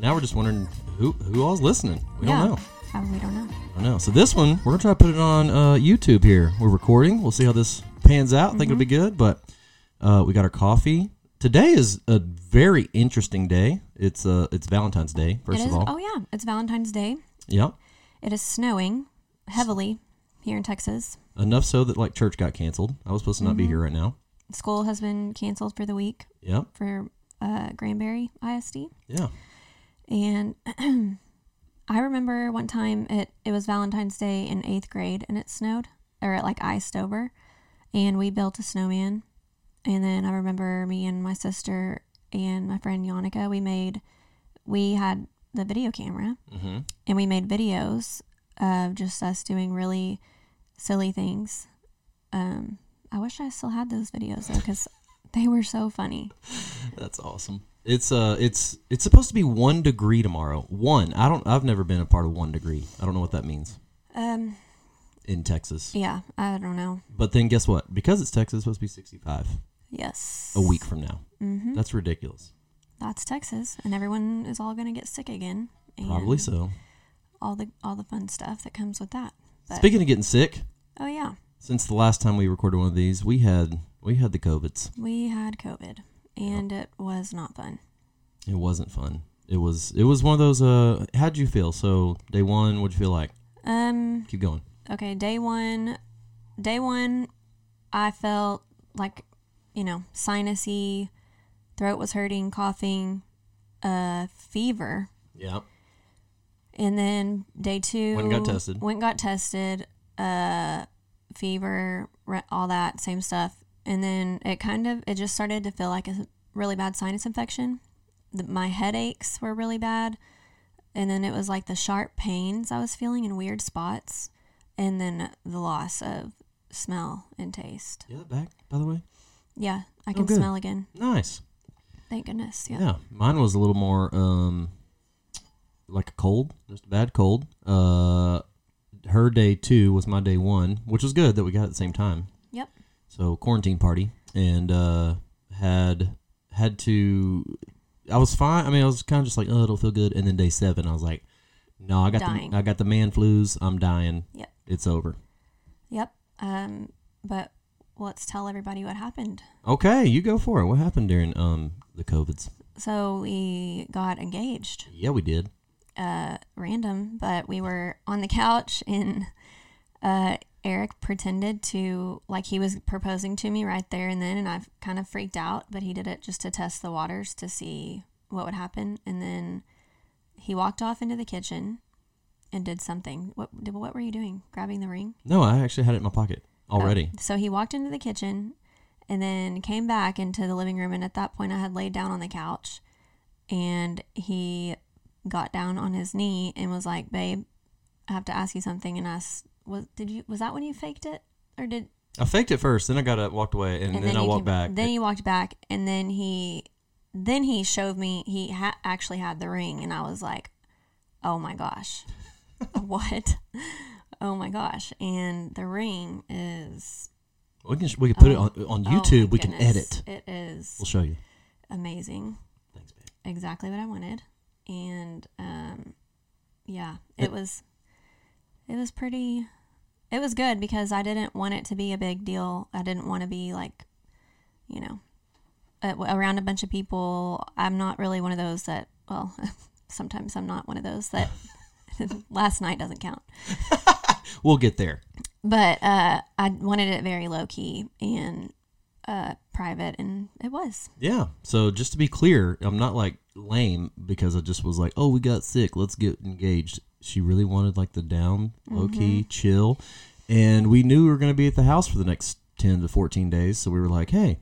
Now we're just wondering who who all's listening. We Yeah. don't know. Uh, we don't know. I know. So this one, we're gonna try to put it on uh, YouTube here. We're recording. We'll see how this pans out. I think it'll be good. But uh, we got our coffee. Today is a very interesting day. It's uh it's Valentine's Day. First of all, Oh yeah, it's Valentine's Day. yep. It is snowing heavily here in Texas. Enough so that like church got canceled. I was supposed to not be here right now. School has been canceled for the week Yep. for uh, Granbury ISD. Yeah. And I remember one time it, it was Valentine's Day in eighth grade and it snowed or it like iced over and we built a snowman. And then I remember me and my sister and my friend Yannicka, we made, we had the video camera Mm-hmm. and we made videos of just us doing really silly things. Um, I wish I still had those videos though because they were so funny. That's awesome. It's uh it's it's supposed to be one degree tomorrow. One. I don't I've never been a part of one degree. I don't know what that means Um, in Texas. yeah, I don't know. But then guess what? Because it's Texas, it's supposed to be sixty five Yes. a week from now. Mm-hmm. That's ridiculous. That's Texas, and everyone is all going to get sick again. And Probably so. All the all the fun stuff that comes with that. But, Speaking of getting sick, oh yeah, since the last time we recorded one of these, we had we had the covids. we had COVID, and it was not fun. It wasn't fun. It was it was one of those. Uh, how'd you feel? So day one, what'd you feel like? Um. Keep going. Okay. Day one. Day one, I felt like, you know, sinusy, throat was hurting, coughing, uh, fever. Yeah. And then day two, Went and got tested. Went got tested. Uh, fever, all that same stuff. And then it kind of it just started to feel like a really bad sinus infection. The, my headaches were really bad, and then it was like the sharp pains I was feeling in weird spots, and then the loss of smell and taste. Yeah, back by the way. Yeah, I can good. smell again. Nice. Thank goodness. Yeah. Yeah. mine was a little more um like a cold, just a bad cold. Uh her day 2 was my day 1, which was good that we got at the same time. Yep. So quarantine party and uh had had to I was fine. I mean, I was kind of just like, "Oh, it'll feel good." And then day 7, I was like, "No, I got Dying. the I got the man flus. I'm dying. Yep. It's over." Yep. Um, but let's tell everybody what happened. Okay, you go for it. What happened during um the covids? So we got engaged. Yeah, we did. uh, random, but we were on the couch and uh, Eric pretended to like he was proposing to me right there and then, and I kind of freaked out. But he did it just to test the waters to see what would happen, and then he walked off into the kitchen and did something. What what were you doing? Grabbing the ring? No, I actually had it in my pocket Oh, already. Um, so he walked into the kitchen and then came back into the living room. And at that point, I had laid down on the couch and he got down on his knee and was like, Babe, I have to ask you something. And I was, did you, was that when you faked it? Or did, I faked it first, then I got up, walked away, and, then, I walked came- back. Then he walked back and then he, then he showed me he ha- actually had the ring. And I was like, Oh my gosh, what? Oh my gosh. And the ring is we can we can put it Oh. on on Oh YouTube. we can edit. It is We'll show you. amazing. Thanks, babe. Exactly what I wanted. And um yeah, it was it was pretty it was good because I didn't want it to be a big deal. I didn't want to be like, you know, around a bunch of people. I'm not really one of those that, well, sometimes I'm not one of those that last night doesn't count. We'll get there. But uh, I wanted it very low key and uh, private, and it was. Yeah. So just to be clear, I'm not like lame because I just was like, oh, we got sick. Let's get engaged. She really wanted like the down, low key, Mm-hmm. chill, and we knew we were going to be at the house for the next ten to fourteen days. So we were like, hey,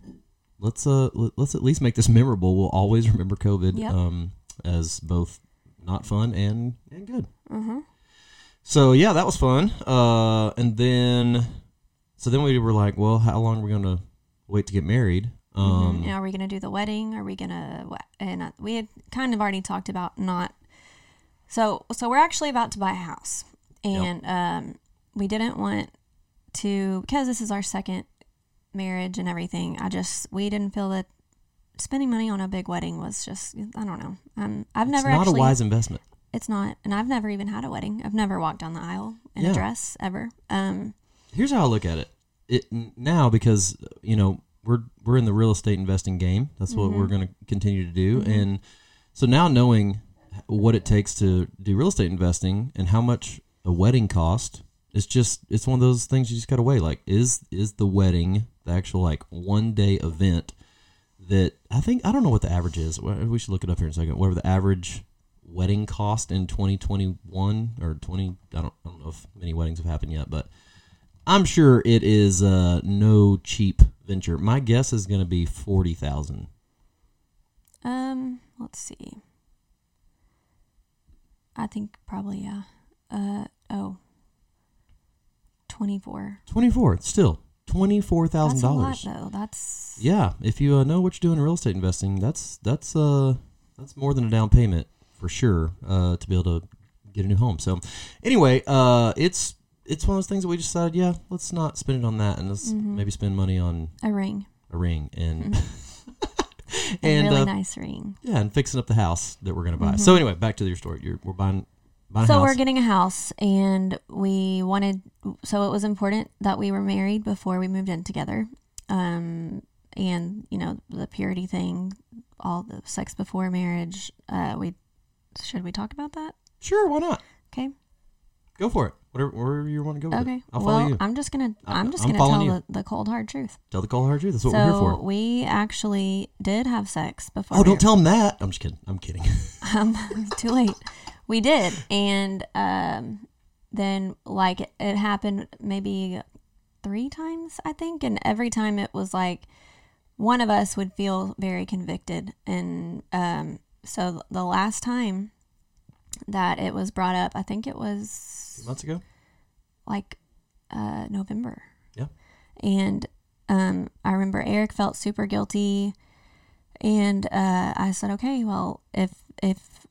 let's uh let- let's at least make this memorable. We'll always remember COVID Yep. um as both not fun and and good. Mm-hmm. So yeah, that was fun. Uh, and then, so then we were like, well, how long are we gonna wait to get married? Um, You know, are we going to do the wedding? Are we going to? And uh, we had kind of already talked about not. So so we're actually about to buy a house, and um, we didn't want to because this is our second marriage and everything. I just we didn't feel that spending money on a big wedding was just I don't know. Um, I've it's never not actually. a wise investment. It's not, and I've never even had a wedding. I've never walked down the aisle in Yeah. a dress ever. Um, Here's how I look at it. It now because you know we're we're in the real estate investing game. That's what Mm-hmm. we're going to continue to do, and so now knowing what it takes to do real estate investing and how much a wedding cost, it's just it's one of those things you just got to weigh. Like, is is the wedding the actual like one day event that I think I don't know what the average is. We should look it up here in a second. Whatever the average wedding cost in 2021 or 20 I don't, I don't know if many weddings have happened yet, but I'm sure it is uh, no cheap venture. My guess is going to be 40,000. um, let's see. I think probably yeah. Uh oh. Twenty four. 24, still That's a $24,000. though. That's Yeah, if you uh, know what you're doing in real estate investing, that's that's uh that's more than a down payment for sure uh, to be able to get a new home. So anyway, uh, it's it's one of those things that we just decided, yeah, let's not spend it on that, and let's Mm-hmm. maybe spend money on a ring. a ring and A and really uh, nice ring. yeah, and fixing up the house that we're gonna buy. So anyway, back to your story. You're, we're buying buying So we're getting a house and we wanted so it was important that we were married before we moved in together. Um and you know, the purity thing, all the sex before marriage, uh we should we talk about that? sure, why not? Okay. Go for it. Whatever, wherever you want to go with Okay. it. I'll follow well, you. I'm just gonna I'm just I'm gonna tell the, the cold hard truth. Tell the cold hard truth. That's what so we're here for. we actually did have sex before. Oh, we don't were- tell them that. I'm just kidding. I'm kidding. um, too late. We did, and um, then like it, it happened maybe three times, I think, and every time it was like one of us would feel very convicted, and um, so the last time that it was brought up, I think it was months ago. like uh, November. Yeah. And um, I remember Eric felt super guilty, and uh, I said, okay, well, if if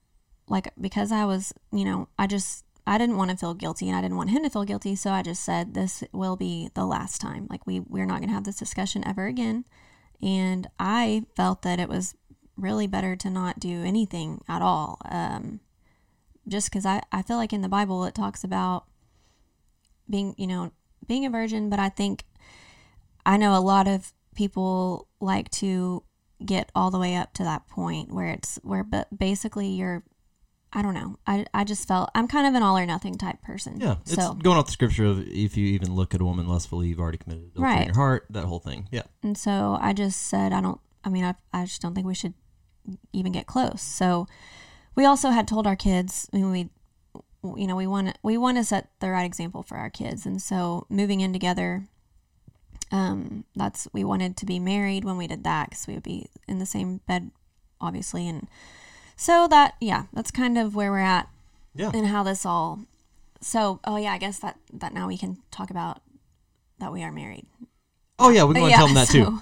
like because I was, you know, I just I didn't want to feel guilty, and I didn't want him to feel guilty, so I just said this will be the last time. Like we we're not gonna have this discussion ever again. And I felt that it was really better to not do anything at all. Um, just because I, I feel like in the Bible it talks about being, you know, being a virgin, but I think I know a lot of people like to get all the way up to that point where it's where but basically you're I don't know. I, I just felt I'm kind of an all or nothing type person. Yeah, it's going off the scripture of if you even look at a woman lustfully, you've already committed adultery in your heart. That whole thing. Yeah. And so I just said, I don't, I mean, I, I just don't think we should even get close. So we also had told our kids, I mean, we, you know, we want to, we want to set the right example for our kids. And so moving in together, um, that's, we wanted to be married when we did that because we would be in the same bed, obviously. And so that, yeah, that's kind of where we're at Yeah. and how this all, so, oh yeah, I guess that, that now we can talk about that we are married. Oh yeah, we can Yeah, tell them that too.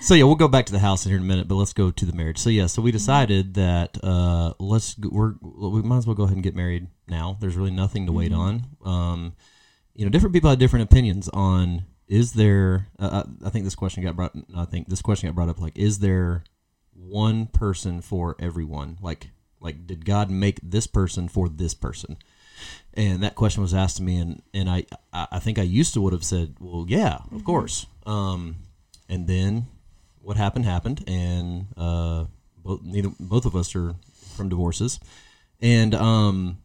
So- yeah, we'll go back to the house in here in a minute, but let's go to the marriage. So yeah, so we Mm-hmm. decided that uh, let's we're we might as well go ahead and get married now. There's really nothing to wait Mm-hmm. on. Um, you know, different people have different opinions on is there. Uh, I I think this question got brought. I think this question got brought up. Like, is there one person for everyone? Like, like did God make this person for this person? And that question was asked to me, and and I I I think I used to would have said, well, yeah, of course. Um, and then what happened happened, and uh, both neither both of us are from divorces, and um,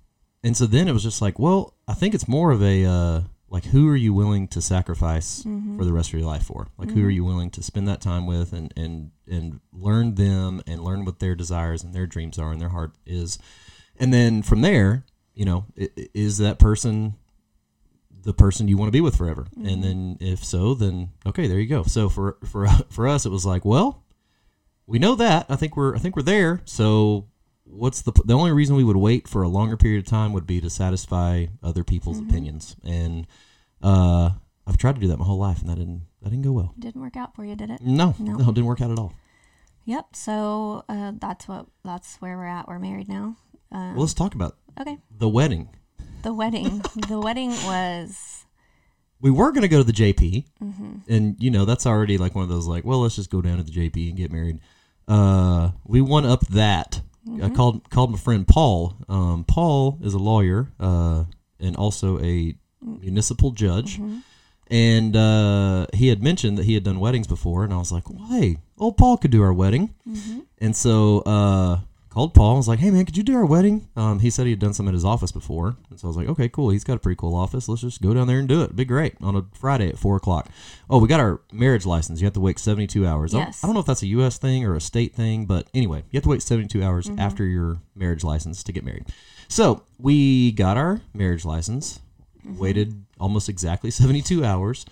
and so then it was just like, well, I think it's more of a uh, like, who are you willing to sacrifice for the rest of your life for? Like, who are you willing to spend that time with, and and and learn them, and learn what their desires and their dreams are, and their heart is, and then from there, you know, is that person the person you want to be with forever? And then if so, then okay, there you go. So for for for us, it was like, well, we know that. I think we're I think we're there. So what's the the only reason we would wait for a longer period of time would be to satisfy other people's opinions and uh I've tried to do that my whole life, and that didn't that didn't go well. Didn't work out for you, did it? No, No. no, it didn't work out at all. Yep. So uh, that's what that's where we're at. We're married now. Um, Well, let's talk about okay. the wedding. The wedding. the wedding was. We were going to go to the JP, hmm and you know that's already like one of those like, well, let's just go down to the JP and get married. Uh, we won up that. I called called my friend Paul. Um, Paul is a lawyer uh, and also a municipal judge. And uh, he had mentioned that he had done weddings before, and I was like, well, "Hey, old Paul could do our wedding." And so uh, called Paul. I was like, "Hey, man, could you do our wedding?" Um, he said he had done some at his office before, and so I was like, "Okay, cool. He's got a pretty cool office. Let's just go down there and do it. It'd be great on a Friday at four o'clock." Oh, we got our marriage license. You have to wait seventy-two hours. I don't- Yes. I don't know if that's a U.S. thing or a state thing, but anyway, you have to wait seventy-two hours after your marriage license to get married. So we got our marriage license, waited almost exactly 72 hours.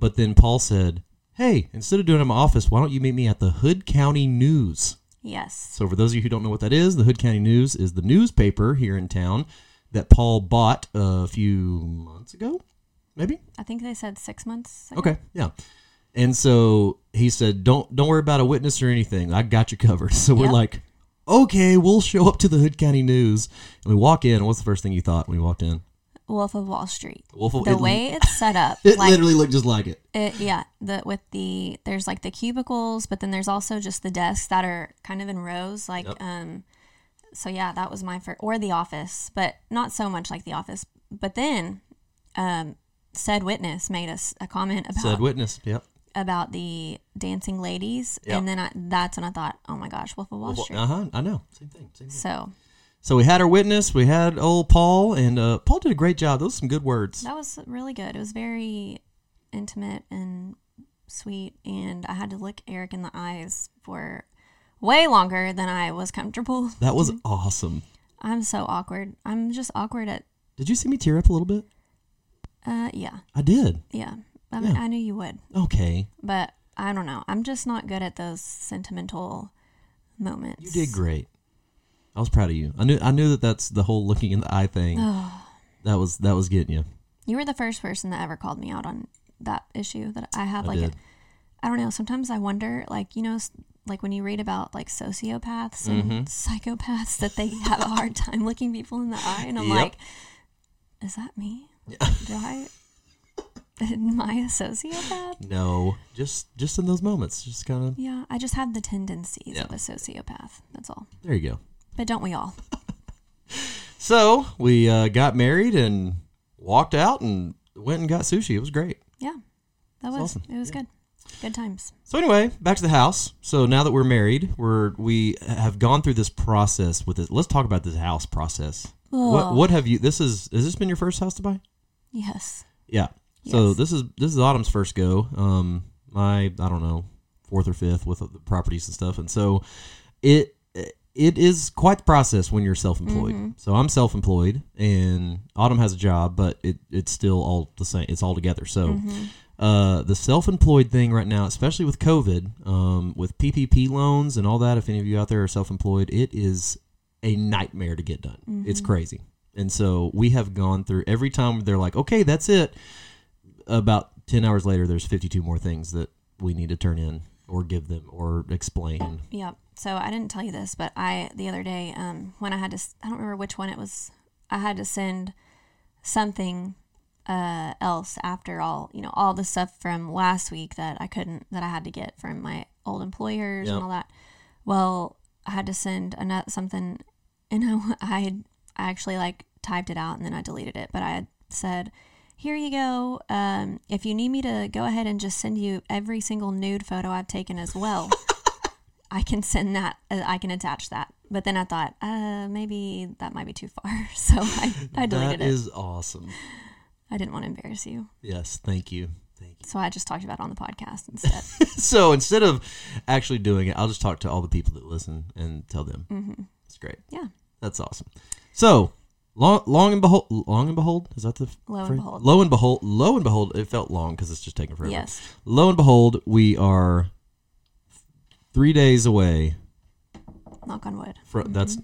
But then Paul said, Hey, instead of doing it in my office, why don't you meet me at the Hood County News? Yes. So, for those of you who don't know what that is, the Hood County News is the newspaper here in town that Paul bought a few months ago, maybe? I think they said six months. ago. Okay, yeah. And so he said, "Don't don't worry about a witness or anything. I got you covered." So we're Yep. like, "Okay, we'll show up to the Hood County News." And we walk in. What's the first thing you thought when we walked in? Wolf of Wall Street. Wolf of The it, way it's set up, it like literally looked just like it. it, yeah, the with the there's like the cubicles, but then there's also just the desks that are kind of in rows, like Yep. um. So yeah, that was my first, or the office, but not so much like the office. But then, um, said witness made us a comment about Said witness. Yep. about the dancing ladies, Yep. and then I, that's when I thought, oh my gosh, Wolf of Wall Street. Uh huh. I know. Same thing. Same thing. So So we had our witness. We had old Paul, and uh, Paul did a great job. Those are some good words. that was really good. It was very intimate and sweet, and I had to look Eric in the eyes for way longer than I was comfortable. That was awesome. I'm so awkward. I'm just awkward at. Did you see me tear up a little bit? Uh, yeah, I did. yeah. I, mean, Yeah. I knew you would, Okay. but I don't know. I'm just not good at those sentimental moments. You did great. I was proud of you. I knew. I knew that that's the whole looking in the eye thing. That was that was getting you. you were the first person that ever called me out on that issue that I have. I like, a, did. I don't know. Sometimes I wonder, like you know, like when you read about like sociopaths Mm-hmm. and psychopaths, that they have a hard time looking people in the eye, and I'm Yep. like, is that me? Yeah. Do I? Am I a sociopath? No, just just in those moments, just kind of. Yeah, I just have the tendencies Yeah. of a sociopath. That's all. There you go. But don't we all? So we uh, got married and walked out and went and got sushi. It was great. Yeah, that was awesome. it was good. Good times. So anyway, back to the house. So now that we're married, we're we have gone through this process with it. Let's talk about this house process. What Ugh. what have you? This is has this been your first house to buy? Yes. Yeah. So Yes. this is this is Autumn's first go. Um, my I don't know fourth or fifth with the properties and stuff, and so it it is quite the process when you're self-employed. Mm-hmm. So I'm self-employed, and Autumn has a job, but it it's still all the same. It's all together. So. Mm-hmm. Uh, the self-employed thing right now, especially with COVID, um, with PPP loans and all that. If any of you out there are self-employed, it is a nightmare to get done. It's crazy, and so we have gone through every time they're like, "Okay, that's it." About ten hours later, there's 52 more things that we need to turn in or give them or explain. Yep. So I didn't tell you this, but I the other day, um, when I had to, I don't remember which one it was. I had to send something uh, else after all, you know, all the stuff from last week that I couldn't, that I had to get from my old employers Yep. and all that. Well, I had to send another something, and I, I I actually like typed it out and then I deleted it, but I had said. Here you go. Um, if you need me to go ahead and just send you every single nude photo I've taken as well, I can send that. Uh, I can attach that. But then I thought, uh, maybe that might be too far, so I, I deleted That it. is awesome. I didn't want to embarrass you, Yes, thank you, thank you. so I just talked about it on the podcast instead. so instead of actually doing it, I'll just talk to all the people that listen and tell them. hmm It's great. Yeah, That's awesome. So long, long and behold, long and behold, is that the Lo and phrase? behold. Lo and behold, lo and behold. It felt long because it's just taking forever. yes, Lo and behold, we are three days away. knock on wood. From, That's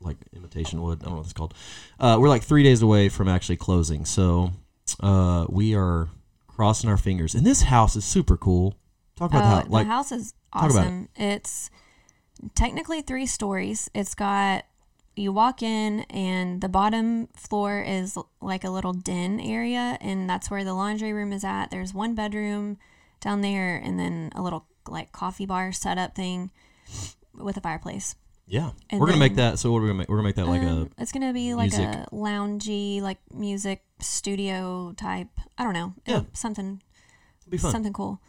like imitation wood. I don't know what it's called. Uh, we're like three days away from actually closing. So uh, we are crossing our fingers. And this house is super cool. Talk about Oh, how the like house is talk about it. awesome. It's technically three stories. It's got you walk in and the bottom floor is like a little den area and that's where the laundry room is at. There's one bedroom down there and then a little like coffee bar setup thing with a fireplace. yeah. and We're gonna make that. So what are we gonna make? We're gonna make that like Um, it's gonna be like music. a loungy, like music studio type. I don't know. Yeah. something be fun. something cool.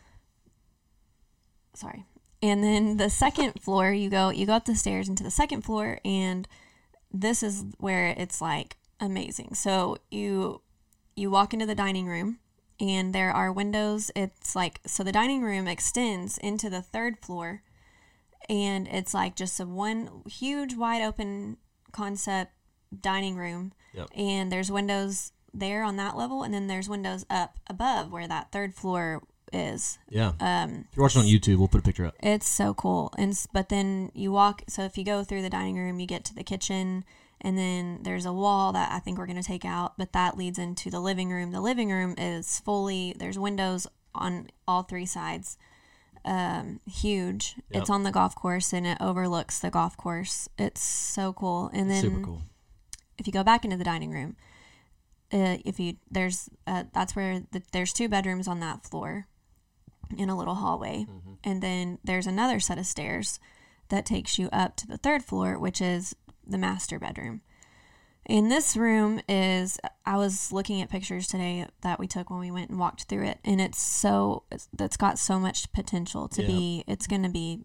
Sorry. And then the second floor, you go you go up the stairs into the second floor, and this is where it's like amazing. So you you walk into the dining room, and there are windows. It's like so the dining room extends into the third floor, and it's like just a one huge wide open concept dining room, Yep. and there's windows there on that level, and then there's windows up above where that third floor is. Yeah. Um, if you're watching on YouTube, we'll put a picture up. it's so cool. And but then you walk. So if you go through the dining room, you get to the kitchen, and then there's a wall that I think we're gonna take out, but that leads into the living room. The living room is fully there's windows on all three sides. Um, huge. Yep. It's on the golf course and it overlooks the golf course. It's so cool. And then Super cool. if you go back into the dining room, uh, if you there's uh, that's where the, there's two bedrooms on that floor, in a little hallway, Mm-hmm. and then there's another set of stairs that takes you up to the third floor, which is the master bedroom. In this room is I was looking at pictures today that we took when we went and walked through it, and it's so it's, it's got so much potential to Yeah. be. It's going to be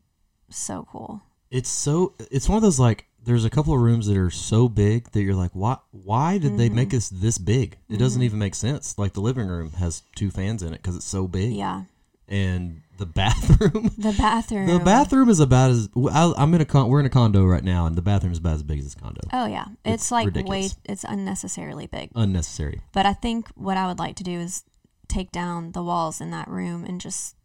so cool. It's so it's one of those like there's a couple of rooms that are so big that you're like, why why did they Mm-hmm. make us this big? It doesn't even make sense. Like the living room has two fans in it because it's so big, Yeah, and the bathroom. the bathroom. The bathroom is about as I, I'm in a con. We're in a condo right now, and the bathroom is about as big as this condo. Oh yeah, it's, It's like ridiculous. way it's unnecessarily big. Unnecessary. But I think what I would like to do is take down the walls in that room and just.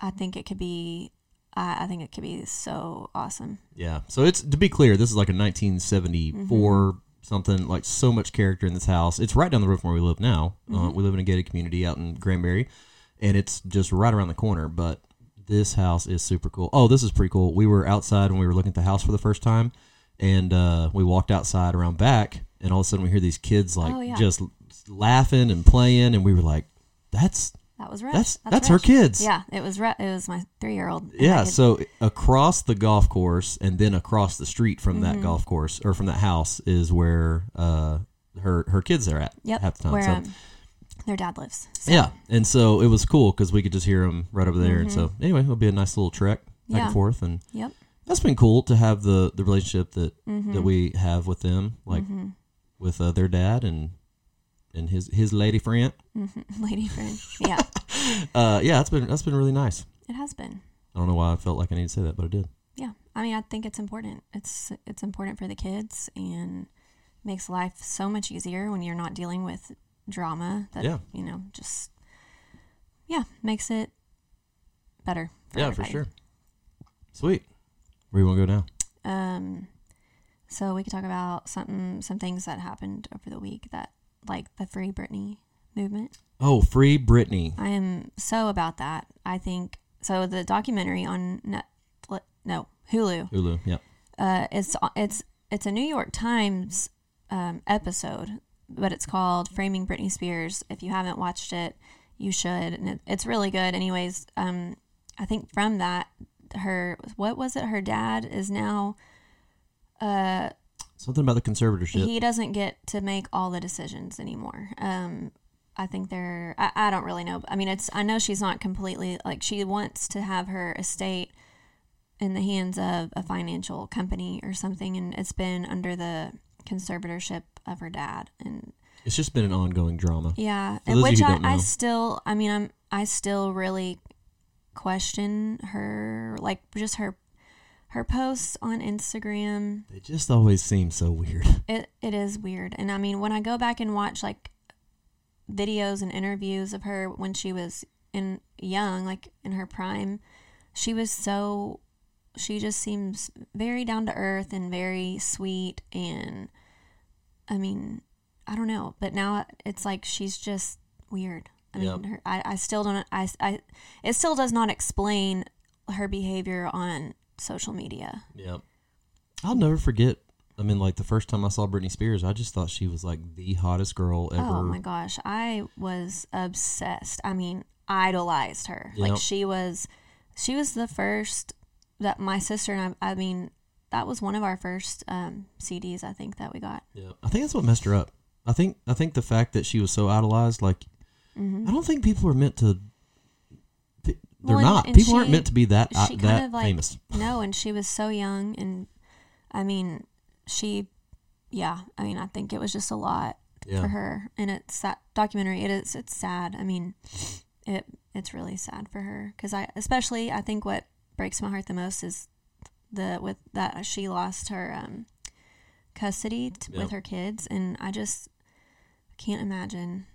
I think it could be. I, I think it could be so awesome. Yeah. So it's to be clear, this is like a 1974 Mm-hmm. something. Like so much character in this house. It's right down the road from where we live now. Uh, Mm-hmm. we live in a gated community out in Granbury, and it's just right around the corner. But this house is super cool. Oh, this is pretty cool. We were outside when we were looking at the house for the first time, and uh, we walked outside around back, and all of a sudden we hear these kids like Oh, yeah. just laughing and playing, and we were like, "That's That was Rush. that's that's, her kids." Yeah, it was. Ru- It was my three year old. Yeah, so across the golf course and then across the street from Mm-hmm. that golf course or from that house is where uh, her her kids are at Yep. half the time. Where so, um, their dad lives. So, yeah, and so it was cool because we could just hear them right over there. And so anyway, it'll be a nice little trek back Mm-hmm. Yeah. and forth, and Yep. that's been cool to have the the relationship that Mm-hmm. that we have with them, like with uh, their dad and and his his lady friend. Lady friend. Yeah, Uh, yeah, that's been that's been really nice. it has been. I don't know why I felt like I needed to say that, but I did. Yeah, I mean, I think it's important. It's it's important for the kids and makes life so much easier when you're not dealing with drama. That Yeah. you know, just yeah, makes it better. For yeah, everybody. for sure. Sweet. Where you want to go now? Um, so we could talk about something, some things that happened over the week that, like the Free Britney movement. Oh, free Britney. I am so about that. I think so. The documentary on Netflix, no Hulu, Hulu. yeah. uh, it's it's it's a New York Times um, episode, but it's called "Framing Britney Spears." If you haven't watched it, you should. And it, it's really good. Anyways, um, I think from that, her what was it? Her dad is now. Uh, Something about the conservatorship. he doesn't get to make all the decisions anymore. Um, I think they're. I, I don't really know. I mean, it's. I know she's not completely like she wants to have her estate in the hands of a financial company or something, and it's been under the conservatorship of her dad. And it's just been an ongoing drama. yeah, which I, I still. I mean, I'm. I still really question her, like just her, her posts on Instagram They just always seem so weird. it it is weird and i mean when i go back and watch like videos and interviews of her when she was in young like in her prime she was so she just seems very down to earth and very sweet and i mean i don't know but now it's like she's just weird I Yep. mean, her, I, I still don't. I, I it still does not explain her behavior on social media. Yep. I'll never forget. I mean, like the first time I saw Britney Spears, I just thought she was like the hottest girl oh ever. Oh my gosh, I was obsessed. I mean, idolized her. Yep. Like she was, she was the first that my sister and I. I mean, that was one of our first um, CDs. I think that we got. Yeah, I think that's what messed her up. I think I think the fact that she was so idolized, like, Mm-hmm. I don't think people are meant to. They're Well, and- not. and people aren't meant to be that uh, she kind that of, like- famous. No, and she was so young, and I mean, she, yeah. I mean, I think it was just a lot Yeah. for her, and it's that documentary. It is. It's sad. I mean, it it's really sad for her because I, especially, I think what breaks my heart the most is the with that she lost her um, custody t- Yeah. with her kids, and I just can't imagine.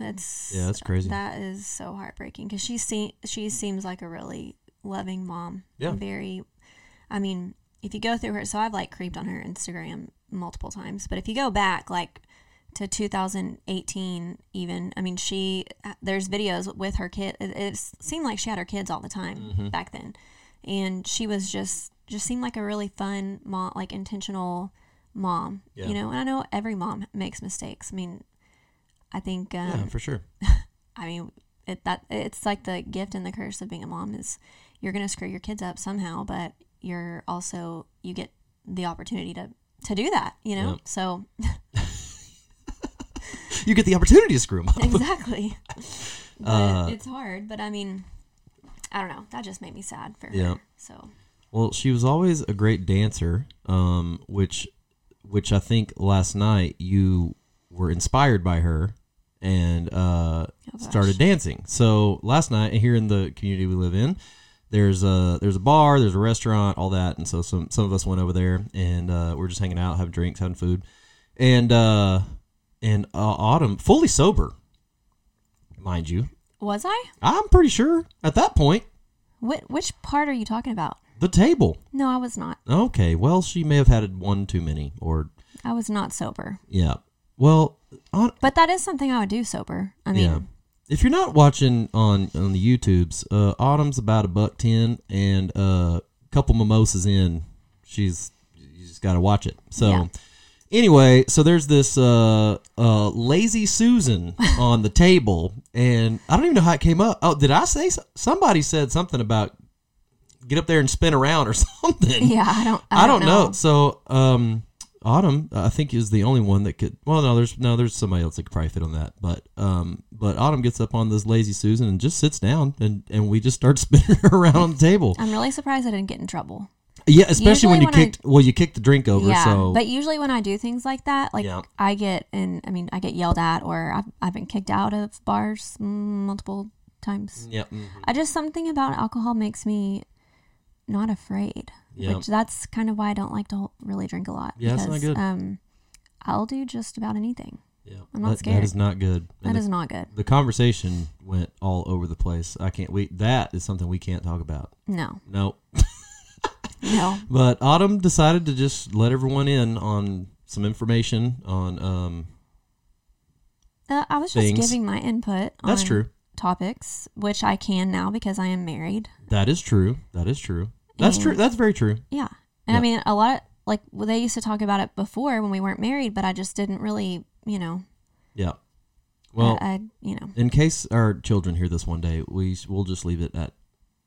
It's Yeah, that's crazy. That is so heartbreaking because she se- she seems like a really loving mom. Yeah. very. I mean, if you go through her, so I've like creeped on her Instagram multiple times, but if you go back like to 2018, even I mean, she there's videos with her kid. It, it seemed like she had her kids all the time Mm-hmm. back then, and she was just just seemed like a really fun mom, like intentional mom. Yeah. You know, and I know every mom makes mistakes. I mean, I think um, yeah, for sure. I mean, it that it's like the gift and the curse of being a mom is you're gonna screw your kids up somehow, but you're also you get the opportunity to to do that, you know. Yep. So You get the opportunity to screw them up. exactly, but Uh, it's hard. But I mean, I don't know. That just made me sad for her. Yeah. So Well, she was always a great dancer, um, which, which I think last night you were inspired by her and uh, Oh, started dancing. So last night here in the community we live in, there's a there's a bar, there's a restaurant, all that, and so some some of us went over there and uh, we're just hanging out, having drinks, having food, and uh, and uh, Autumn fully sober, mind you. Was I? I'm pretty sure at that point What which part are you talking about? the table. No, I was not. Okay, well she may have had one too many, or I was not sober. yeah. Well, on, But that is something I would do sober. I mean, yeah. If you're not watching on on the YouTubes, uh, Autumn's about a buck ten, and a uh, couple mimosas in, she's you just got to watch it. So. Yeah. Anyway, so there's this uh, uh, lazy Susan on the table, and I don't even know how it came up. Oh, did I say so- somebody said something about get up there and spin around or something? yeah, I don't. I don't know. So, um, Autumn, I think is the only one that could. Well, no, there's no, there's somebody else that could probably fit on that. But, um, but Autumn gets up on this lazy Susan and just sits down, and and we just start spinning her around on the table. I'm really surprised I didn't get in trouble. Yeah, especially when you when I- kicked. well, you kicked the drink over. Yeah, so but usually when I do things like that, like Yeah. I get and I mean I get yelled at or I've, I've been kicked out of bars mm, multiple times. yeah, mhm. I just something about alcohol makes me not afraid. Yeah. Which that's kind of why I don't like to really drink a lot. Yeah, it's not good. Um, I'll do just about anything. yeah. I'm not That- scared. That is not good. That And is the, not good. the conversation went all over the place. I can't. We that is something we can't talk about. No, No. no. But Autumn decided to just let everyone in on some information on. Um, Uh, I was just giving my input. that's true. Topics, which I can now because I am married. That is true. That is true. That's true. That's very true. Yeah. And Yeah. I mean, a lot of, like, well, they used to talk about it before when we weren't married, but I just didn't really, you know, Yeah. Well, I, I you know, in case our children hear this one day, we we'll just leave it at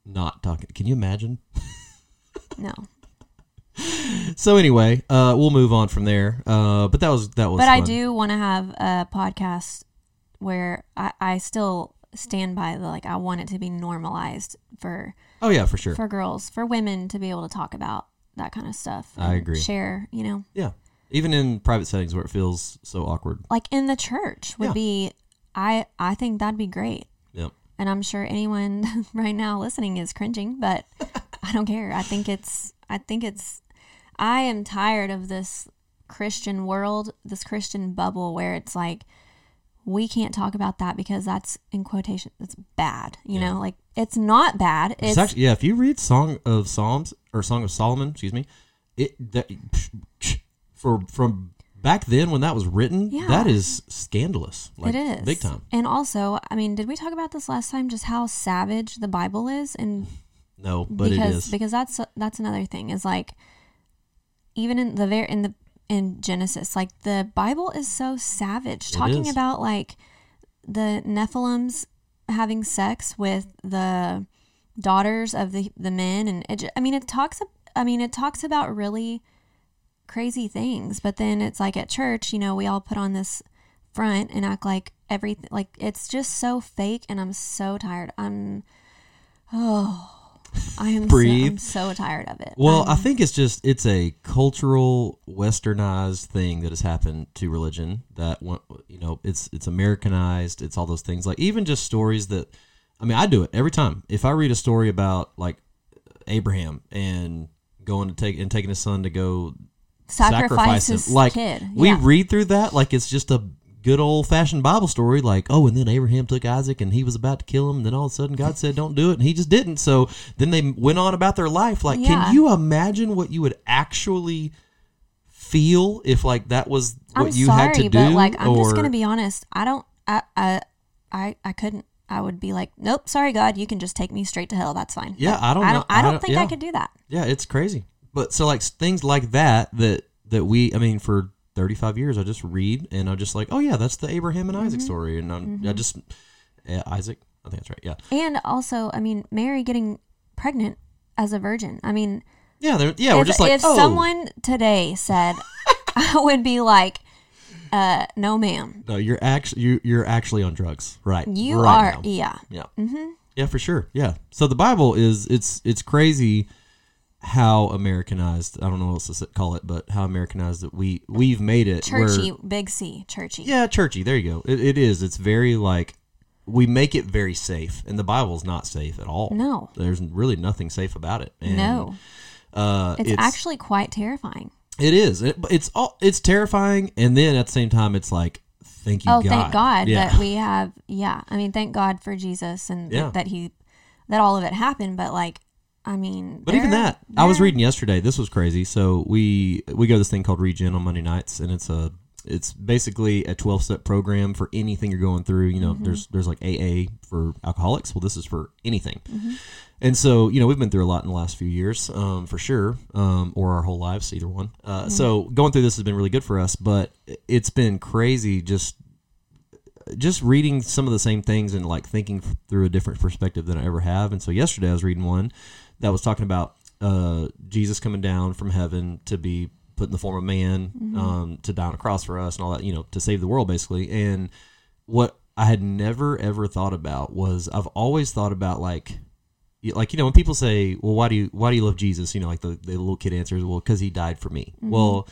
not talking. Can you imagine? no. So anyway, uh, we'll move on from there. Uh, but that was that was. But I do want to have a podcast where I, I still stand by the, like, I want it to be normalized for, Oh yeah, for sure. for girls, for women to be able to talk about that kind of stuff. I agree. Share, you know, yeah, even in private settings where it feels so awkward. like in the church would Yeah. be, I, I think that'd be great. Yep. and I'm sure anyone right now listening is cringing, but I don't care. I think it's I think it's I am tired of this Christian world, this Christian bubble where it's like we can't talk about that because that's in quotation it's bad, you Yeah. know? Like it's not bad. It's, It's, actually yeah. If you read Song of Psalms or Song of Solomon, excuse me, it that for from back then when that was written, Yeah. that is scandalous. Like, it is big time. And also, I mean, did we talk about this last time? Just how savage the Bible is, and mm-hmm. No, but because it is. because that's that's another thing is like even in the very in the in Genesis, like the Bible is so savage, talking about like the Nephilims having sex with the daughters of the the men, and it, I mean, it talks. I mean, it talks about really crazy things, but then it's like at church, you know, we all put on this front and act like everything like it's just so fake and I'm so tired. I'm oh I am so, I'm so tired of it. Well, Um, I think it's just it's a cultural westernized thing that has happened to religion that you know it's it's Americanized. It's all those things like even just stories that I mean I do it every time. If I read a story about like Abraham and going to take and taking his son to go sacrifice, sacrifice his him, like kid. we yeah. read through that like it's just a good old fashioned Bible story. Like oh, and then Abraham took Isaac and he was about to kill him. And then all of a sudden God said don't do it, and he just didn't. So then they went on about their life. Like, Yeah. can you imagine what you would actually feel if like that was what I'm you sorry, had to do? but like I'm just gonna be honest. I don't. I I I, I couldn't. I would be like, nope, sorry, God, you can just take me straight to hell. That's fine. Yeah, But I don't I don't. I I don't don't- think I could do that. Yeah, it's crazy. But so like things like that that that we I mean for 35 years I just read and I'm just like, "Oh yeah, that's the Abraham and Mm-hmm. Isaac story." And I'm, I just yeah, Isaac, I think that's right. Yeah. And also, I mean, Mary getting pregnant as a virgin. I mean, Yeah, yeah, we're if, just like, if "Oh." someone today said, I would be like, uh, no, ma'am. no, you're actually you you're actually on drugs. Right. You right are, now. yeah. Yeah. Mm-hmm. Yeah, for sure. Yeah. So the Bible is it's it's crazy how Americanized. I don't know what else to call it, but how Americanized that we we've made it. where- Churchy, big C, churchy. Yeah, churchy. There you go. It, it is. It's very like we make it very safe, and the Bible's not safe at all. No. there's really nothing safe about it. And, No, uh, it's, actually quite terrifying. it is. It, it's all it's terrifying, and then at the same time, it's like thank you, Oh, God. thank God Yeah. that we have. Yeah, I mean, thank God for Jesus and Yeah. that he, that all of it happened. But like, I mean, But even that, I was reading yesterday. This was crazy. So we we go to this thing called Regen on Monday nights, and it's a it's basically a twelve step program for anything you're going through. You know, Mm-hmm. there's there's like AA for alcoholics. Well, this is for anything. Mm-hmm. And so you know we've been through a lot in the last few years, um, for sure, um, or our whole lives, either one. Uh, Mm-hmm. So going through this has been really good for us, but it's been crazy just just reading some of the same things and like thinking through a different perspective than I ever have. And so yesterday I was reading one that was talking about uh, Jesus coming down from heaven to be put in the form of man, um, to die on a cross for us and all that, you know, to save the world basically. And what I had never ever thought about was I've always thought about like, like you know when people say, "Well, why do you why do you love Jesus?" You know, like the, the little kid answers, "Well, because he died for me." Well,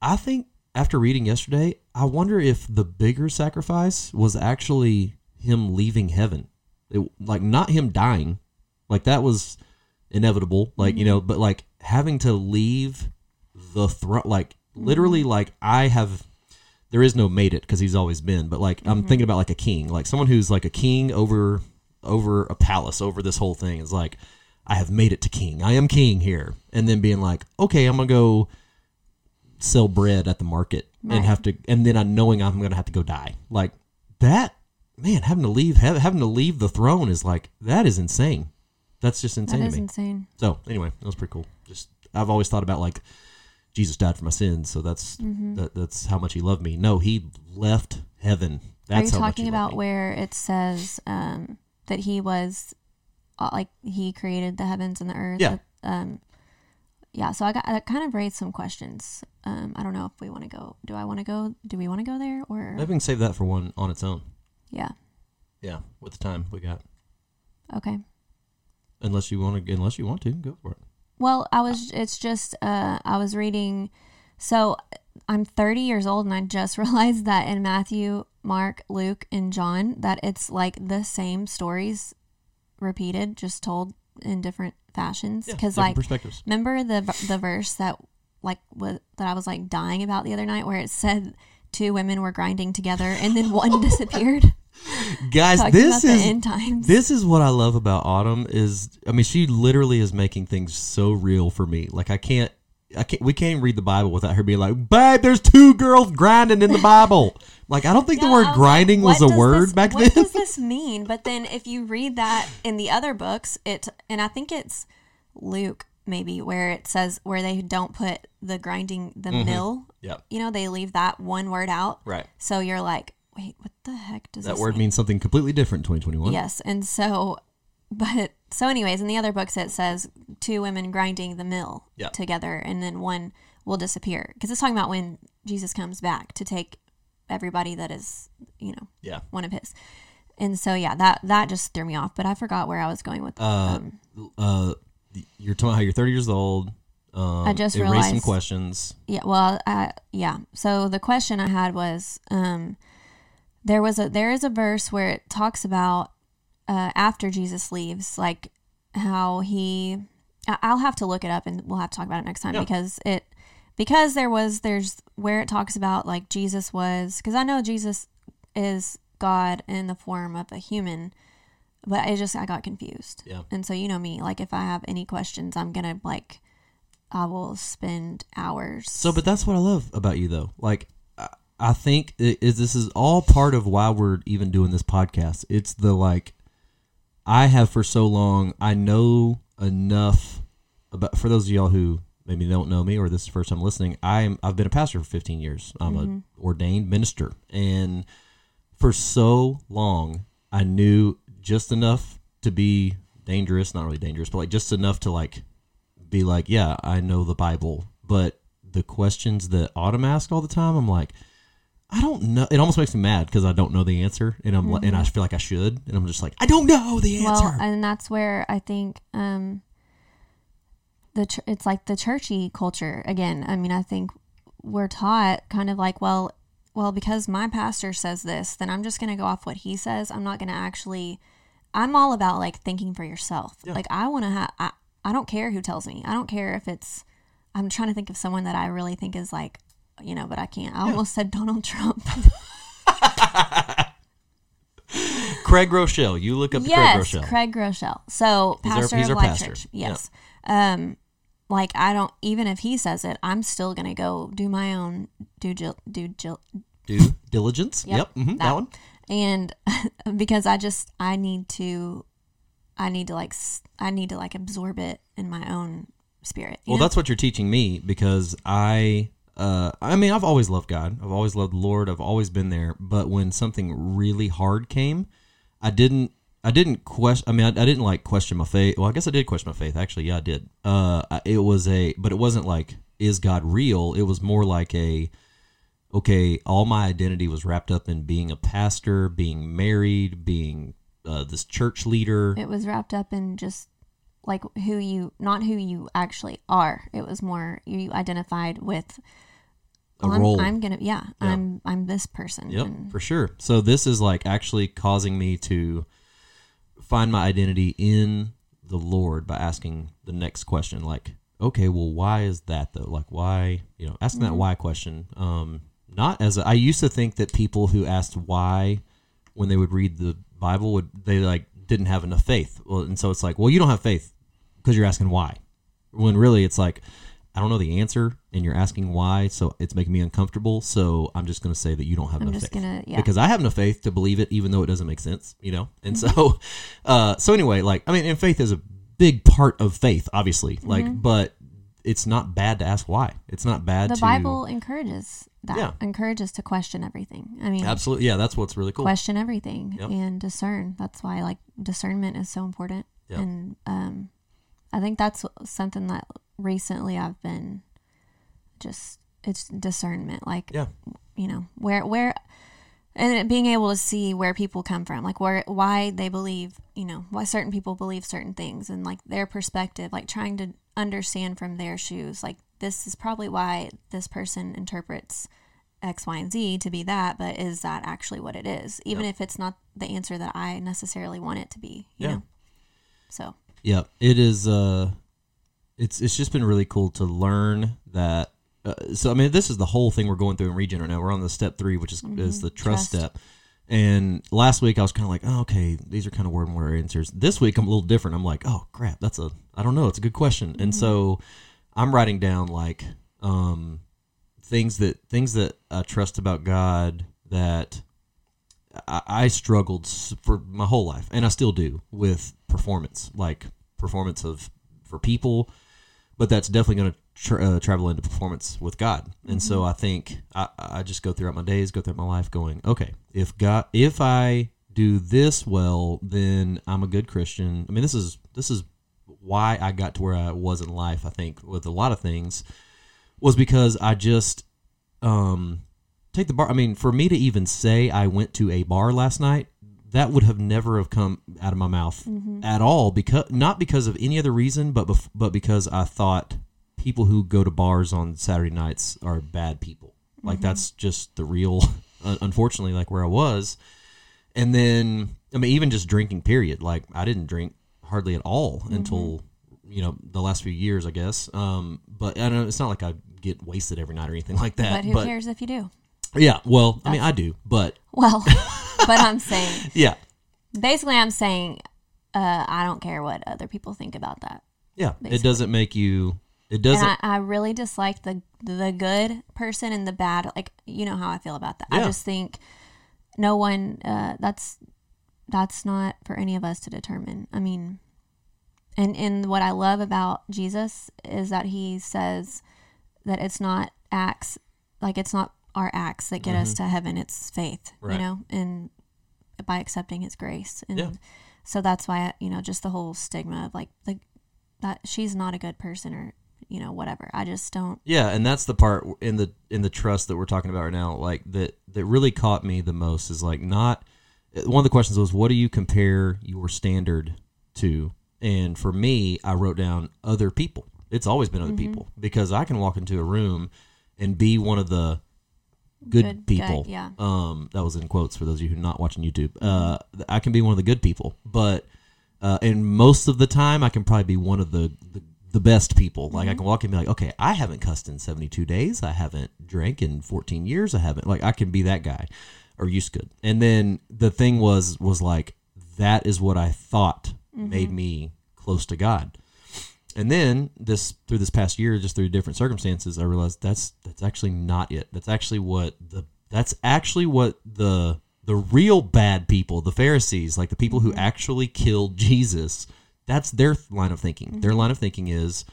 I think after reading yesterday, I wonder if the bigger sacrifice was actually him leaving heaven. It, like not him dying, like that was inevitable. Like you know, mm-hmm. but like having to leave the throne, like literally, mm-hmm. like I have. There is no made it because he's always been, but like I'm mm-hmm. thinking about like a king, like someone who's like a king over over a palace, over this whole thing. Is like I have made it to king. I am king here, and then being like, okay, I'm gonna go sell bread at the market Right. and have to and then I'm knowing I'm gonna have to go die like that man having to leave having to leave the throne is like that is insane that's just insane is to me insane. so anyway that was pretty cool just I've always thought about like Jesus died for my sins so that's Mm-hmm. that, that's how much he loved me no he left heaven Are that's you how much talking about where it says um, that he was uh, like he created the heavens and the earth? Yeah. Um, yeah. So I got that kind of raised some questions. Um, I don't know if we want to go. Do I want to go? Do we want to go there or? maybe we can save that for one on its own Yeah. yeah with the time we got Okay. Unless you want to unless you want to go for it Well, I was. It's just. Uh, I was reading. So I'm 30 years old, and I just realized that in Matthew, Mark, Luke, and John, that it's like the same stories repeated, just told in different fashions. Because different like, perspectives remember the the verse that like was, that I was like dying about the other night, where it said two women were grinding together, and then one disappeared. Guys Talking this is end times. This is what I love about Autumn is I mean she literally is making things so real for me. Like I can't I can't. We can't read the Bible without her being like, "Babe, there's two girls grinding in the Bible." like, I don't think the word was grinding like, was a word this- back what then. What does this mean? But then if you read that in the other books, it and I think it's Luke maybe where it says where they don't put the grinding the mm-hmm. mill. Yep. You know, they leave that one word out. Right. So you're like, wait, what the heck does That this word mean? means something completely different in 2021. Yes, and so, but so, anyways, in the other books it says two women grinding the mill Yeah. together, and then one will disappear because it's talking about when Jesus comes back to take everybody that is, you know, Yeah. one of his. And so, yeah, that that just threw me off. But I forgot where I was going with. Uh, um, Uh, you're talking about how you're 30 years old. Um, I just raised some realized- questions. Yeah, well, uh, yeah. So the question I had was, um, there was a there is a verse where it talks about uh, after Jesus leaves, like how he. I'll have to look it up, and we'll have to talk about it next time Yeah. because it because there was there's where it talks about like Jesus was because I know Jesus is God in the form of a human, but I just I got confused. Yeah. And so you know me, like if I have any questions, I'm gonna like I will spend hours. So, but that's what I love about you, though. Like, I, think it is this is all part of why we're even doing this podcast. It's the like, I have for so long. I know enough about. For those of y'all who maybe don't know me or this is the first time listening, I'm I've been a pastor for 15 years. I'm Mm-hmm. a ordained minister, and for so long, I knew just enough to be dangerous. Not really dangerous, but like just enough to like be like, yeah, I know the Bible, but the questions that Autumn asks all the time, I'm like, I don't know. It almost makes me mad because I don't know the answer, and I'm like, and I feel like I should, and I'm just like, I don't know the answer. well, and that's where I think um, the ch- it's like the churchy culture again. I mean, I think we're taught kind of like, well, well, because my pastor says this, then I'm just going to go off what he says. I'm not going to actually. I'm all about like thinking for yourself. Like I want to have. I, I don't care who tells me. I don't care if it's. I'm trying to think of someone that I really think is like, you know, but I can't. I almost said Donald Trump. Craig Groeschel, you look up to Craig yes, Groeschel. Craig Groeschel. So He's our- pastor he's of our Life pastor. Church. Yes. Um, like I don't even if he says it, I'm still gonna go do my own due gil- due gil- Due diligence. Yep, Yep, mhm, that, that. one. and because I just I need to, I need to like s- I need to like absorb it in my own spirit. Well, know? that's what you're teaching me because I, uh, I mean, I've always loved God. I've always loved the Lord. I've always been there. But when something really hard came, I didn't. I didn't question. I mean, I, I didn't like question my faith. Well, I guess I did question my faith. Actually, yeah, I did. Uh, it was a, but it wasn't like, is God real? It was more like a, okay, all my identity was wrapped up in being a pastor, being married, being uh, this church leader. it was wrapped up in just like who you not who you actually are. It was more you identified with. A I'm, role. I'm gonna yeah, I'm I'm this person. Yep, and- for sure. So this is like actually causing me to find my identity in the Lord by asking the next question. Like, okay, well, why is that though? Like, why? You know, asking Mm-hmm. that why question. Um, not as a, I used to think that people who asked why when they would read the Bible would they like didn't have enough faith. Well, and so it's like, well, you don't have faith because you're asking why. When really it's like. I don't know the answer, and you're asking why, so it's making me uncomfortable. So I'm just going to say that you don't have I'm enough faith gonna yeah. because I have no faith to believe it, even though it doesn't make sense, you know. And Mm-hmm. so, uh, so anyway, like I mean, and faith is a big part of faith, obviously. Like, but it's not bad to ask why. It's not bad Mm-hmm. the to Bible encourages that. Yeah. Encourages to question everything. I mean, absolutely, yeah. That's what's really cool. question everything Yep. and discern. That's why like discernment is so important. Yep. And um, I think that's something that recently I've been just it's discernment. Like Yeah, you know where where and being able to see where people come from like where why they believe you know why certain people believe certain things and like their perspective like trying to understand from their shoes like this is probably why this person interprets x y and z to be that but is that actually what it is even if it's not the answer that i necessarily want it to be you Yeah. know so yeah. It is. Uh, it's it's just been really cool to learn that. Uh, so I mean, this is the whole thing we're going through in Regen right now. We're on the step three, which is is the trust, Mm-hmm. Trust. step. And last week I was kind of like, oh, okay, these are kind of word and word answers. This week I'm a little different. I'm like, oh crap, that's a I don't know, it's a good question. Mm-hmm. And so I'm writing down like um, things that things that I trust about God that I, I struggled for my whole life, and I still do with performance, like performance of for people, but that's definitely going to tra- uh, travel into performance with God. And so I think I, I just go throughout my days, go throughout my life, going, okay, if God, if I do this well, then I'm a good Christian. I mean, this is this is why I got to where I was in life. I think with a lot of things was because I just um take the bar. I mean, for me to even say I went to a bar last night, that would have never have come out of my mouth mm-hmm. at all because not because of any other reason, but bef- but because I thought people who go to bars on Saturday nights are bad people. Like mm-hmm. that's just the real, unfortunately, like where I was. And then I mean, even just drinking. Period. Like I didn't drink hardly at all mm-hmm. until you know the last few years, I guess. Um, but I don't. It's not like I get wasted every night or anything like that. But who cares if you do? Yeah, well, I mean, I do, but Well, but I'm saying yeah, basically I'm saying uh, I don't care what other people think about that. yeah, it doesn't make you. It doesn't. I, I really dislike the the good person and the bad. Like you know how I feel about that. I just think no one. Uh, that's that's not for any of us to determine. I mean, and and what I love about Jesus is that he says that it's not acts like it's not our acts that get us to heaven. It's faith, Mm-hmm. Right. you know, and by accepting His grace. And Yeah. so that's why you know just the whole stigma of like like that she's not a good person or you know whatever. I just don't. Yeah, and that's the part in the in the trust that we're talking about right now. Like that that really caught me the most is like not one of the questions was what do you compare your standard to? And for me, I wrote down other people. It's always been other people because I can walk into a room and be one of the good, Good guy, people. yeah. Um, that was in quotes for those of you who are not watching YouTube. Uh, I can be one of the good people, but uh, and most of the time I can probably be one of the the, the best people. Like I can walk in and be like, okay, I haven't cussed in seventy two days. I haven't drank in fourteen years. I haven't like I can be that guy, or used could. And then the thing was was like that is what I thought made me close to God. And then this through this past year, just through different circumstances, I realized that's that's actually not it. That's actually what the that's actually what the the real bad people, the Pharisees, like the people who actually killed Jesus, that's their line of thinking. Their line of thinking is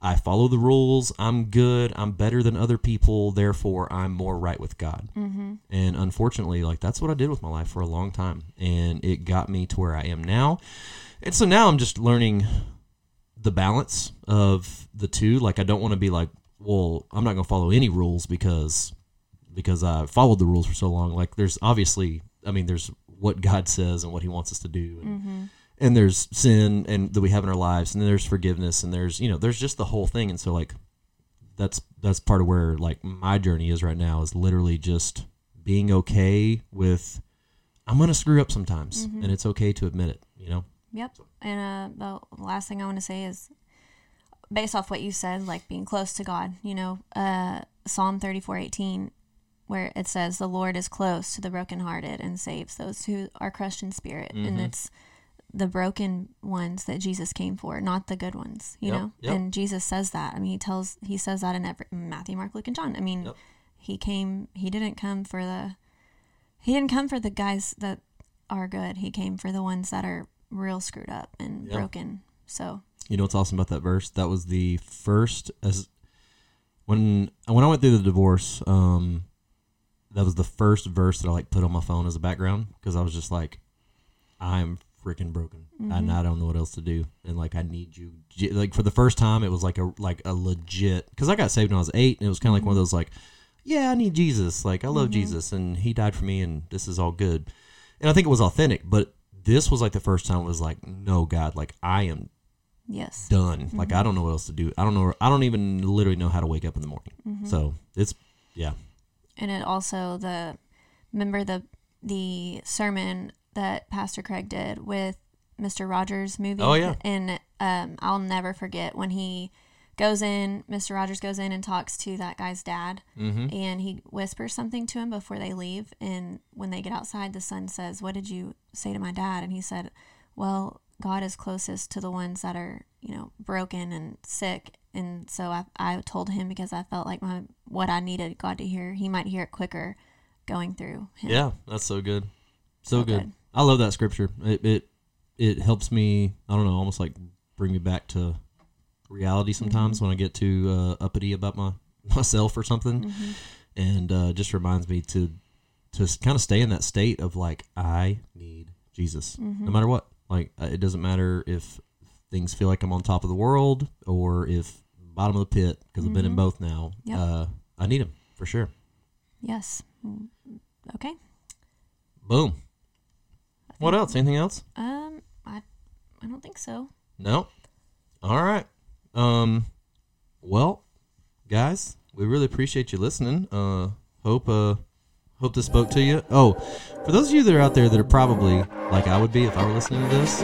I follow the rules, I'm good, I'm better than other people, therefore I'm more right with God. Mm-hmm. And unfortunately, like that's what I did with my life for a long time, and it got me to where I am now. And so now I'm just learning the balance of the two. Like I don't want to be like, well, I'm not going to follow any rules because because I followed the rules for so long. Like there's obviously, I mean, there's what God says and what He wants us to do, and, mm-hmm. and there's sin and that we have in our lives, and then there's forgiveness, and there's you know there's just the whole thing. And so like that's that's part of where like my journey is right now is literally just being okay with I'm gonna screw up sometimes, mm-hmm. and it's okay to admit it. You know. Yep. And uh, the last thing I want to say is based off what you said, like being close to God, you know, uh, Psalm thirty four eighteen, where it says, The Lord is close to the brokenhearted and saves those who are crushed in spirit. And it's the broken ones that Jesus came for, not the good ones, you Yep, know? yep. And Jesus says that. I mean, he tells, he says that in every, Matthew, Mark, Luke, and John. I mean, Yep. he came, he didn't come for the, he didn't come for the guys that are good. He came for the ones that are real screwed up and Yeah. broken. So, You know what's awesome about that verse? That was the first as when when I went through the divorce. Um, that was the first verse that I like put on my phone as a background because I was just like, I'm freaking broken and mm-hmm. I don't know what else to do and like I need you. Like for the first time, it was like a like a legit because I got saved when I was eight and it was kind of like one of mm-hmm. those like, yeah, I need Jesus. Like I love mm-hmm. Jesus and He died for me and this is all good. And I think it was authentic, but this was like the first time it was like, no, God, like I am yes. done. Like I don't know what else to do. I don't know. I don't even literally know how to wake up in the morning. So it's yeah, and it also the remember the the sermon that Pastor Craig did with Mr. Rogers movie. Oh, yeah. and um, I'll never forget when he goes in. Mr. Rogers goes in and talks to that guy's dad, Mm-hmm. and he whispers something to him before they leave. And when they get outside, the son says, "What did you say to my dad?" And he said, "Well." God is closest to the ones that are, you know, broken and sick and so I I told him because I felt like my what I needed God to hear, He might hear it quicker going through him. Yeah, that's so good. So, So good. good. I love that scripture. It, it it helps me. I don't know, almost like bring me back to reality sometimes Mm-hmm. when I get too uh, uppity about my myself or something, Mm-hmm. and uh, just reminds me to to kind of stay in that state of like I need Jesus, Mm-hmm. no matter what. Like uh, it doesn't matter if things feel like I'm on top of the world or if bottom of the pit because I've been in both now. Mm-hmm. Yep. Uh, I need him for sure. Yes. Okay. Boom. What else? Anything else? Um, I I don't think so. No. All right. Um. Well, guys, we really appreciate you listening. Uh, hope uh, hope this spoke to you. Oh, for those of you that are out there that are probably like I would be if I were listening to this,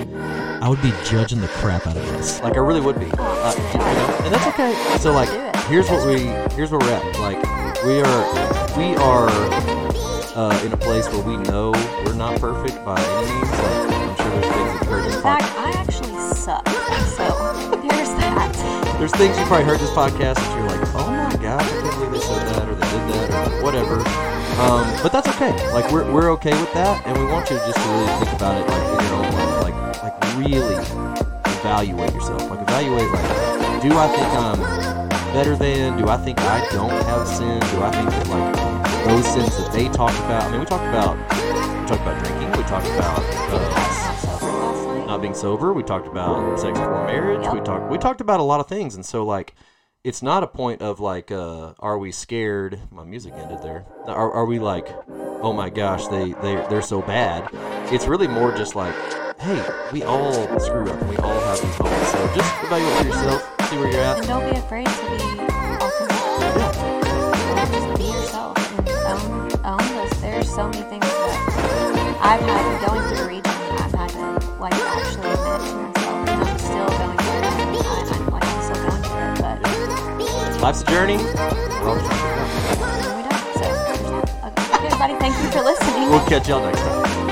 I would be judging the crap out of this. Like I really would be. Uh, and that's okay. So like, here's what we here's where we're at. Like we are we are uh, in a place where we know we're not perfect by any means. Like I'm sure there's things that hurt this Suck. So there's that. There's things you probably heard this podcast that you're like, oh my gosh, I can't believe they said that or they did that or whatever. Um, but that's okay. Like we're, we're okay with that, and we want you just to really think about it like in your own life, like like really evaluate yourself. Like evaluate like, do I think I'm better than? Do I think I don't have sin? Do I think that like those sins that they talk about? I mean, we talk about we talked about drinking. We talk about. Uh, not being sober. We talked about sex before marriage. We talked we talked about a lot of things, and so like, it's not a point of like, uh, are we scared? My music ended there. Are, are we like, oh my gosh, they they they're so bad? It's really more just like, hey, we all screw up. We all have these moments. So just evaluate for yourself, see where you're at And don't be afraid to be authentic. Be yourself and own, own this. There's so many things that I've had going through like actually admit myself, and I'm still going through it. I, I'm like I'm still going through it, but Life's a journey. We're all trying to figure it out. no, we don't. So, okay, everybody, thank you for listening. We'll catch y'all next time.